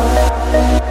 love.